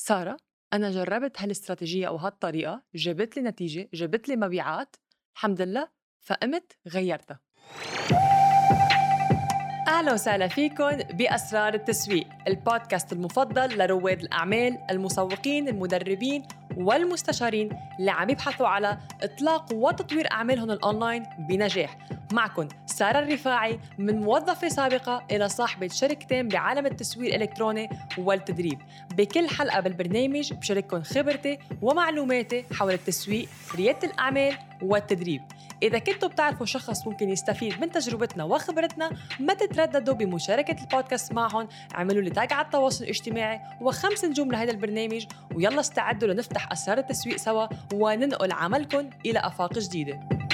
سارة أنا جربت هالاستراتيجية أو هالطريقة جابت لي نتيجة جابت لي مبيعات الحمد لله فقمت غيرتها. أهلا وسهلا فيكم بأسرار التسويق البودكاست المفضل لرواد الأعمال المسوقين المدربين والمستشارين اللي عم يبحثوا على إطلاق وتطوير أعمالهم الأونلاين بنجاح. معكم سارة الرفاعي من موظفة سابقة إلى صاحبة شركتين بعالم التسويق الإلكتروني والتدريب. بكل حلقة بالبرنامج بشارككم خبرتي ومعلوماتي حول التسويق ريادة الأعمال والتدريب. إذا كنتوا بتعرفوا شخص ممكن يستفيد من تجربتنا وخبرتنا ما تترددوا بمشاركة البودكاست معهم. اعملوا لي تاج على التواصل الاجتماعي وخمس نجوم لهذا البرنامج ويلا استعدوا لنفتح أسرار التسويق سوا وننقل عملكم إلى آفاق جديدة.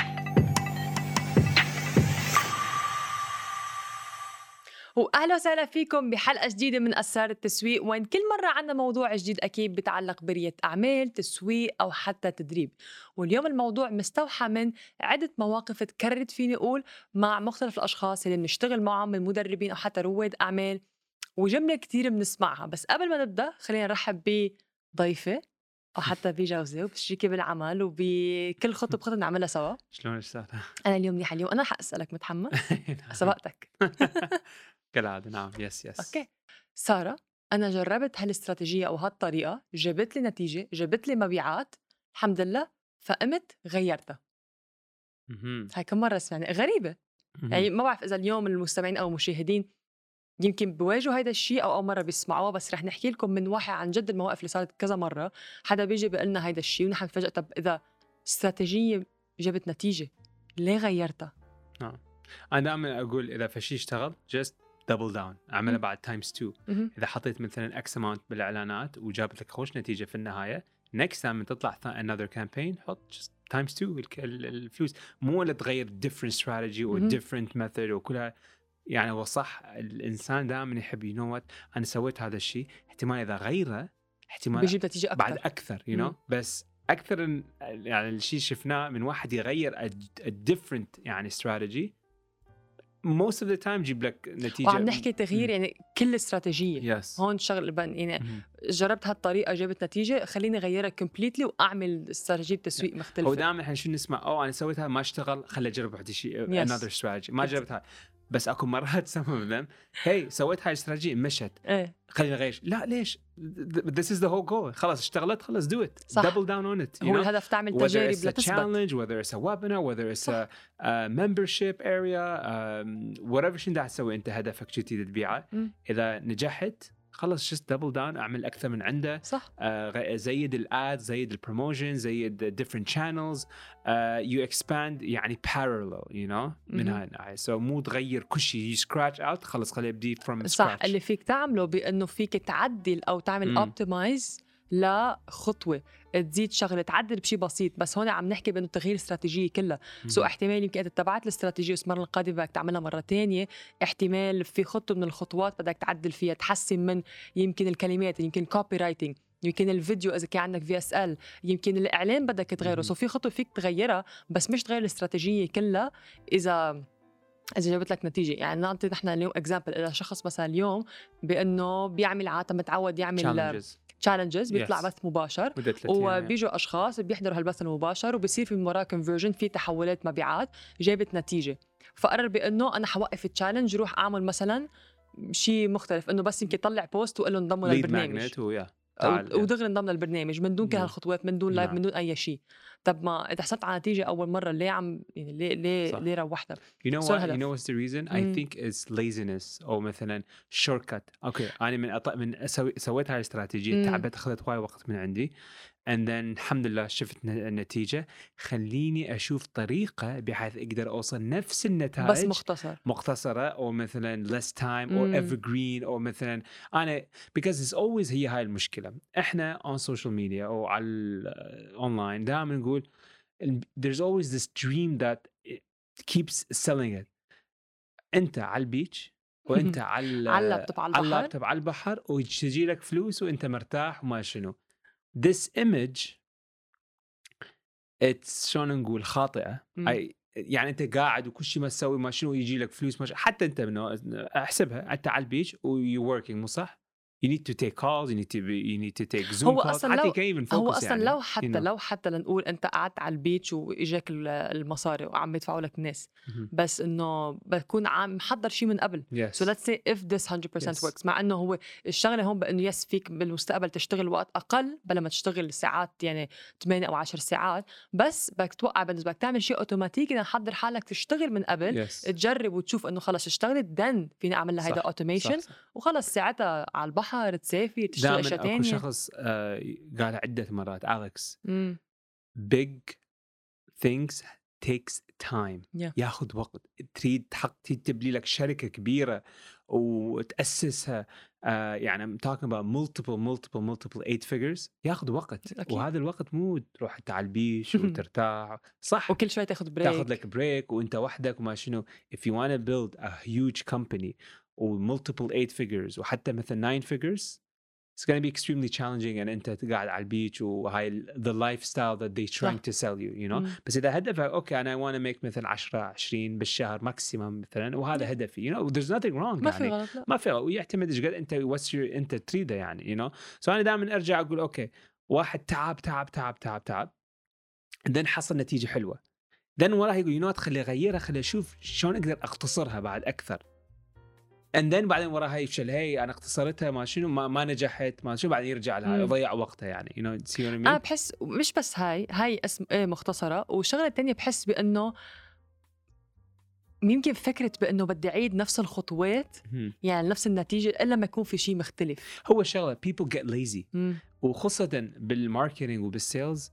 واهلا وسهلا فيكم بحلقة جديدة من أسرار التسويق وين كل مرة عندنا موضوع جديد أكيد بتعلق برياده أعمال تسويق أو حتى تدريب. واليوم الموضوع مستوحى من عدة مواقف تكررت فيني أقول مع مختلف الأشخاص اللي بنشتغل معهم من مدربين أو حتى رواد أعمال وجملة كثير بنسمعها. بس قبل ما نبدأ خلينا نرحب بضيفة أو حتى بجوزي وبشريكي بالعمل وبكل خطوة بخطوة نعملها سوا. شلونك سارة؟ أنا اليوم منيحه اليوم أنا رح أسألك متحمس. سبقتك. كالعادة نعم. yes yes okay. سارة أنا جربت هالإستراتيجية أو هالطريقة جابت لي نتيجة جابت لي مبيعات الحمد لله فقمت غيرتها. هاي كم مرة سمعني؟ غريبة. يعني ما بعرف إذا اليوم المستمعين أو المشاهدين يمكن بواجهوا هذا الشيء أو أول مرة بيسمعوها بس رح نحكي لكم من واحد عن جد المواقف اللي صارت كذا مرة حدا بيجي بيقول لنا هذا الشيء ونحن نتفاجئ طب إذا استراتيجية جابت نتيجة ليه غيرتها؟ نعم أنا دائما أقول إذا في شيء اشتغل just double down أعملها بعد times 2 مهم. إذا حطيت مثلا X amount بالإعلانات وجابت لك خوش نتيجة في النهاية next time تطلع another campaign حط just times 2 الك- ال- الفلوس مو ولا تغير different strategy أو مهم. different method وكلها يعني هو صح الإنسان دائما يحب you know أنا سويت هذا الشيء احتمال إذا غيره احتمال بيجيب نتيجة أكثر. بعد أكثر you know مم. بس أكثر يعني الشيء شفناه من واحد يغير ال different يعني strategy most of the time يجيب لك نتيجة وعم نحكي تغيير يعني كل استراتيجية. yes هون شغل بن- يعني جربت هالطريقة جابت نتيجة خليني اغيرها completely وأعمل استراتيجية تسويق هو مختلفة. دائما إحنا شو نسمع؟ أوه أنا سويتها ما اشتغل خلي أجرب واحدة شيء Yes. another strategy. ما جربتها بس اكو مرات some of them هي سويت هاي استراتيجية مشت. إيه. خلينا نغير لا ليش؟ this is the whole goal خلاص اشتغلت خلاص do it double down on it هو الهدف تعمل تجارب لتثبت. challenge whether it's a webinar whether it's a membership area whatever شي انت هدفك جديد تبيعه. إذا نجحت خلص just double down أعمل أكثر من عنده. صح. آه، زيد ال ad زيد ال promotion زيد different channels. you expand يعني parallel you know من. هاي الناحيه so مو تغير كل شيء scratch out خلص خليه يبدي from صح. scratch. اللي فيك تعمله بأنه فيك تعدل أو تعمل. optimize لخطوة تزيد شغلة تعدل بشيء بسيط بس هون عم نحكي بأنه تغيير استراتيجيه كلها. so. احتمال يمكن انت اتبعت الاستراتيجية المره القادمة بدك تعملها مرة تانية. احتمال في خطوة من الخطوات بدك تعدل فيها تحسن من يمكن الكلمات يمكن copywriting يمكن الفيديو إذا كان عندك VSL يمكن الإعلان بدك تغيره. so في خطوة فيك تغيرها بس مش تغير الاستراتيجية كلها إذا إذا جابت لك نتيجة. يعني نعطي نحن اليوم example اذا شخص مثلا اليوم بأنه بيعمل عاده متعود يعمل challenges. challenges بيطلع Yes. بث مباشر. وبيجوا أشخاص بيحضروا هالبث المباشر وبصير في من وراه conversion في تحولات مبيعات جابت نتيجة فقرر بأنه أنا حوقف ال challenge روح أعمل مثلا شيء مختلف إنه بس يمكن طلع post وقول له انضموا للبرنامج ودغري انضم للبرنامج من دون كل نعم. هالخطوات من دون live نعم. من دون أي شيء طب ما إذا حصلت على نتيجة أول مرة ليه عم يعني ليه ليه صح. ليه روحتها You know what? You know what's the reason? I مم. think it's laziness أو مثلا shortcut. OK أنا من أط... من. سويت هاي الاستراتيجية مم. تعبت أخذت وايد وقت من عندي and then الحمد لله شفت النتيجة. خليني أشوف طريقة بحيث أقدر أوصل نفس النتائج بس مختصر. مختصرة أو مثلا less time أو مم. evergreen أو مثلا أنا because it's always هي هاي المشكلة. إحنا on social media أو على الأونلاين دائما نقول there's always this dream that keeps selling it. أنت على ال beach وأنت على على اللابتوب على على البحر. اللابتوب على البحر وتجي لك فلوس وأنت مرتاح وما شنو. This image it's شلون نقول خاطئة مم. أي يعني أنت قاعد وكل شيء ما تسوي ما شنو يجي لك فلوس ما شنو. حتى أنت منو أحسبها انت على ال beach and you working مو صح؟ You need to take calls you need to be, you need to take zoom هو calls أصلاً حتى لو- هو أصلا يعني. لو حتى you know. لو حتى لنقول أنت قعدت على ال beach وإجاك ال- المصاري وعم يدفعوا لك الناس مهم. بس إنه بكون عم محضر شيء من قبل yes So let's say if this 100% Yes. works مع إنه هو الشغلة هون بإنه يس فيك بالمستقبل تشتغل وقت أقل بلا ما تشتغل ساعات يعني 8 أو 10 ساعات بس بدك توقع بالنسبة لك تعمل شيء اوتوماتيكي لنحضر حالك تشتغل من قبل yes تجرب وتشوف إنه خلص اشتغلت done فيني أعمل لها هيدا automation. وخلص ساعتها على البحر تسافر تشتغل دائما أشياء أكو ثانية شخص آه قال عدة مرات اليكس big things takes time. Yeah. ياخذ وقت تريد تحق تبني لك شركة كبيرة وتأسسها آه يعني I'm talking about multiple multiple multiple eight figures. ياخذ وقت أكيد. وهذا الوقت مو تروح انت على ال beach وترتاح صح. وكل شوي تاخذ break تاخذ لك بريك وأنت وحدك وما شنو. If you want to build a huge company و multiple eight figures وحتى مثلا nine figures it's going to be extremely challenging and أنت قاعد على ال beach وهاي the lifestyle that they trying to sell you you know مم. بس إذا هدفك OK أنا I want to make مثلا 10 20 بالشهر maximum مثلا وهذا هدفي you know there's nothing wrong ما في يعني. غلط لا. ما في ويعتمد إيش قد أنت what's your انت تريده يعني you know so أنا دائما أرجع أقول OK واحد تعب تعب تعب تعب تعب. Then حصل نتيجة حلوة. Then وراه يقول يو خلي أغيرها خلي أشوف شلون أقدر اختصرها بعد أكثر. And then بعدين وراها يفشل هي أنا اختصرتها ما شنو ما, ما نجحت ما شنو بعدين يرجع لها. يضيع وقتها يعني what I mean أنا بحس مش بس هاي هاي اسم إيه مختصرة والشغله الثانية بحس بإنه يمكن فكرة بإنه بدي أعيد نفس الخطوات. يعني نفس النتيجة إلا ما يكون في شيء مختلف هو شغلة people get lazy مم. وخاصة بالماركتينج وبالسيلز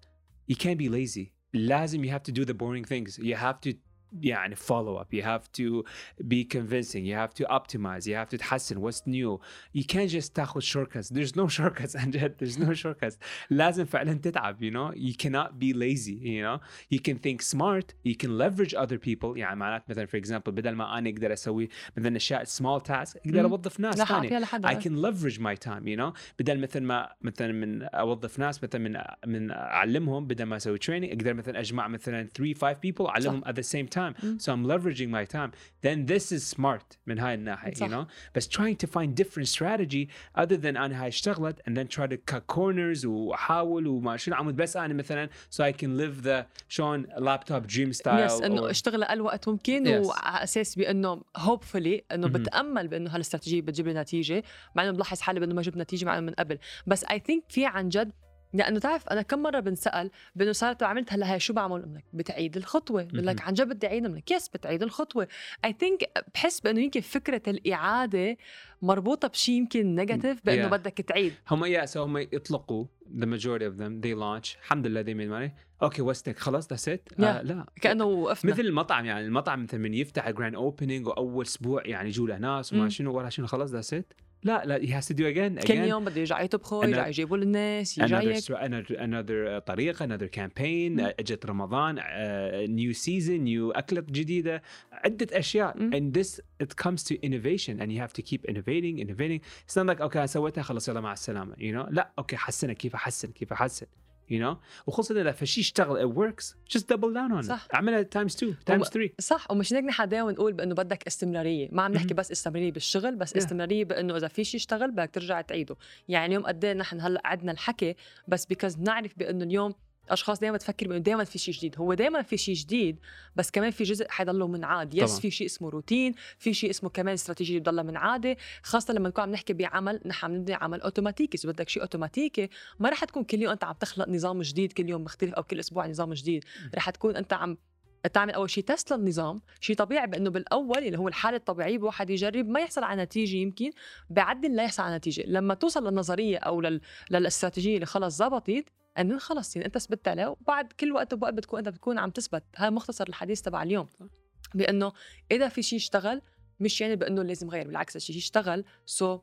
you can't be lazy لازم you have to do the boring things you have to يعني follow up you have to be convincing you have to optimize you have to تحسن what's new you can't just تاخذ shortcuts there's no shortcuts عن جد there's no shortcuts لازم فعلا تتعب you know you cannot be lazy you know you can think smart you can leverage other people يعني معنات مثلا for example بدل ما انا اقدر اسوي مثلا اشياء small tasks اقدر مم. اوظف ناس لا ثانيه حاعطيها لحدا I can leverage my time you know بدل مثل ما مثلا من اوظف ناس مثلا من من اعلمهم بدل ما اسوي training اقدر مثلا اجمع مثلا 3 5 people اعلمهم at the same time مم. so I'm leveraging my time then this is smart من هاي الناحية صح. you know بس trying to find different strategy other than أنا هاي اشتغلت and then try to cut corners وأحاول وما شنو عمود بس أنا مثلا so I can live the شلون laptop dream style yes إنه or- أشتغل أقل وقت ممكن Yes. وعلى أساس بإنه hopefully إنه مهم. بتأمل بإنه هالاستراتيجيه بتجيب لي نتيجة مع إنه بلاحظ حالي بإنه ما جبت نتيجة مع من قبل بس I think في عن جد لأنه تعرف أنا كم مرة بنسأل بأنه صارت عملت هلا هي شو بعمل؟ لك بتعيد الخطوة. بقول لك. عن جد بدي أعيد؟ لك yes بتعيد الخطوة. I think بحس بأنه يمكن فكرة الإعادة مربوطة بشيء يمكن negative بأنه Yeah. بدك تعيد. هم yeah so هم يطلقوا the majority of them they launch. الحمد لله they made money. OK what's خلاص that's it Yeah. لا. كأنه وقفنا. مثل المطعم يعني المطعم مثل من يفتح grand opening وأول أسبوع يعني يجوا له ناس وما. شنو ولا شنو خلاص that's it لا لا he has to do again كل يوم بده يرجع يطبخوا يرجع يجيبوا للناس يرجع another طريقة another campaign. مم. أجت رمضان new season new أكلة جديدة عدة أشياء. and this it comes to innovation and you have to keep innovating innovating. It's not like OK سويتها خلاص يلا مع السلامة you know لا OK حسنها كيف أحسن كيف أحسن؟ You know? وخصوصا اذا فشي اشتغل it works. Just double down on صح. it اعملها times two times three. صح. ومش هيك نحن دائما نقول بأنه بدك استمرارية. ما عم نحكي. بس استمرارية بالشغل بس Yeah. استمرارية بأنه إذا في شيء اشتغل بدك ترجع تعيده. يعني اليوم قد إيه نحن هلأ عدنا الحكي بس بيكوز نعرف بأنه اليوم اشخاص دائما تفكر بأنه دائما في شيء جديد هو دائما في شيء جديد بس كمان في جزء حيضله منعاد يس. في شيء اسمه روتين في شيء اسمه كمان استراتيجية بتضلها منعاده خاصة لما نكون عم نحكي بعمل نحن عم نبني عمل أوتوماتيكي. إذا بدك شيء أوتوماتيكي ما رح تكون كل يوم أنت عم تخلق نظام جديد كل يوم مختلف أو كل أسبوع نظام جديد. رح تكون أنت عم تعمل أول شيء تست للنظام شيء طبيعي بأنه بالأول اللي هو الحالة الطبيعية بواحد يجرب ما يحصل على نتيجة يمكن بعدل لا يحصل على نتيجة. لما توصل للنظرية أو لل... للاستراتيجية اللي خلص زبطت انه خلص يعني أنت ثبتت عليه وبعد كل وقت ووقت بتكون أنت بتكون عم تثبت. هذا مختصر الحديث تبع اليوم. بأنه إذا في شيء اشتغل مش يعني بأنه لازم غير بالعكس الشيء اشتغل so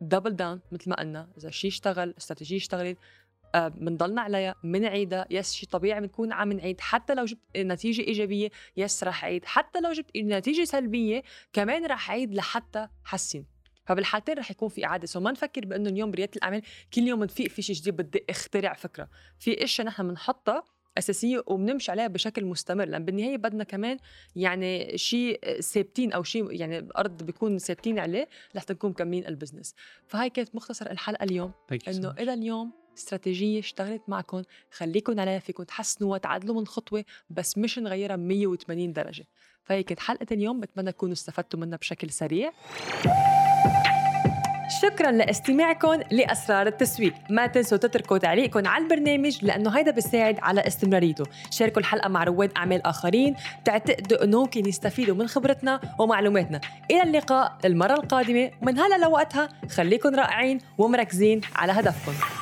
double down مثل ما قلنا. إذا شيء اشتغل استراتيجية اشتغلت آه، بنضلنا عليها بنعيدها yes شيء طبيعي بنكون عم نعيد. حتى لو جبت نتيجة إيجابية yes رح أعيد. حتى لو جبت نتيجة سلبية كمان رح أعيد لحتى حسن. فبالحالتين رح يكون في إعادة. so ما نفكر بإنه اليوم بريادة الأعمال كل يوم نفيق في شيء جديد بدي اخترع فكرة. في إشياء نحن بنحطها أساسية وبنمشي عليها بشكل مستمر. لأن بالنهاية بدنا كمان يعني شيء ثابتين أو شيء يعني الأرض بيكون ثابتين عليه لحتى نكون مكملين ال business فهي كانت مختصر الحلقة اليوم. إنه إلى اليوم. استراتيجية اشتغلت معكم خليكم عليها فيكم تحسنوا وتعدلوا من خطوة بس مش نغيرها 180 درجة. فهي كانت حلقه اليوم بتمنى تكونوا استفدتوا منها بشكل سريع. شكرا لاستماعكم لأسرار التسويق. ما تنسوا تتركوا تعليقكم على البرنامج لأنه هيدا بيساعد على استمراريته. شاركوا الحلقة مع رواد أعمال آخرين تعتقدوا إنه ممكن يستفيدوا من خبرتنا ومعلوماتنا. إلى اللقاء المرة القادمة ومن هلا لوقتها خليكم رائعين ومركزين على هدفكم.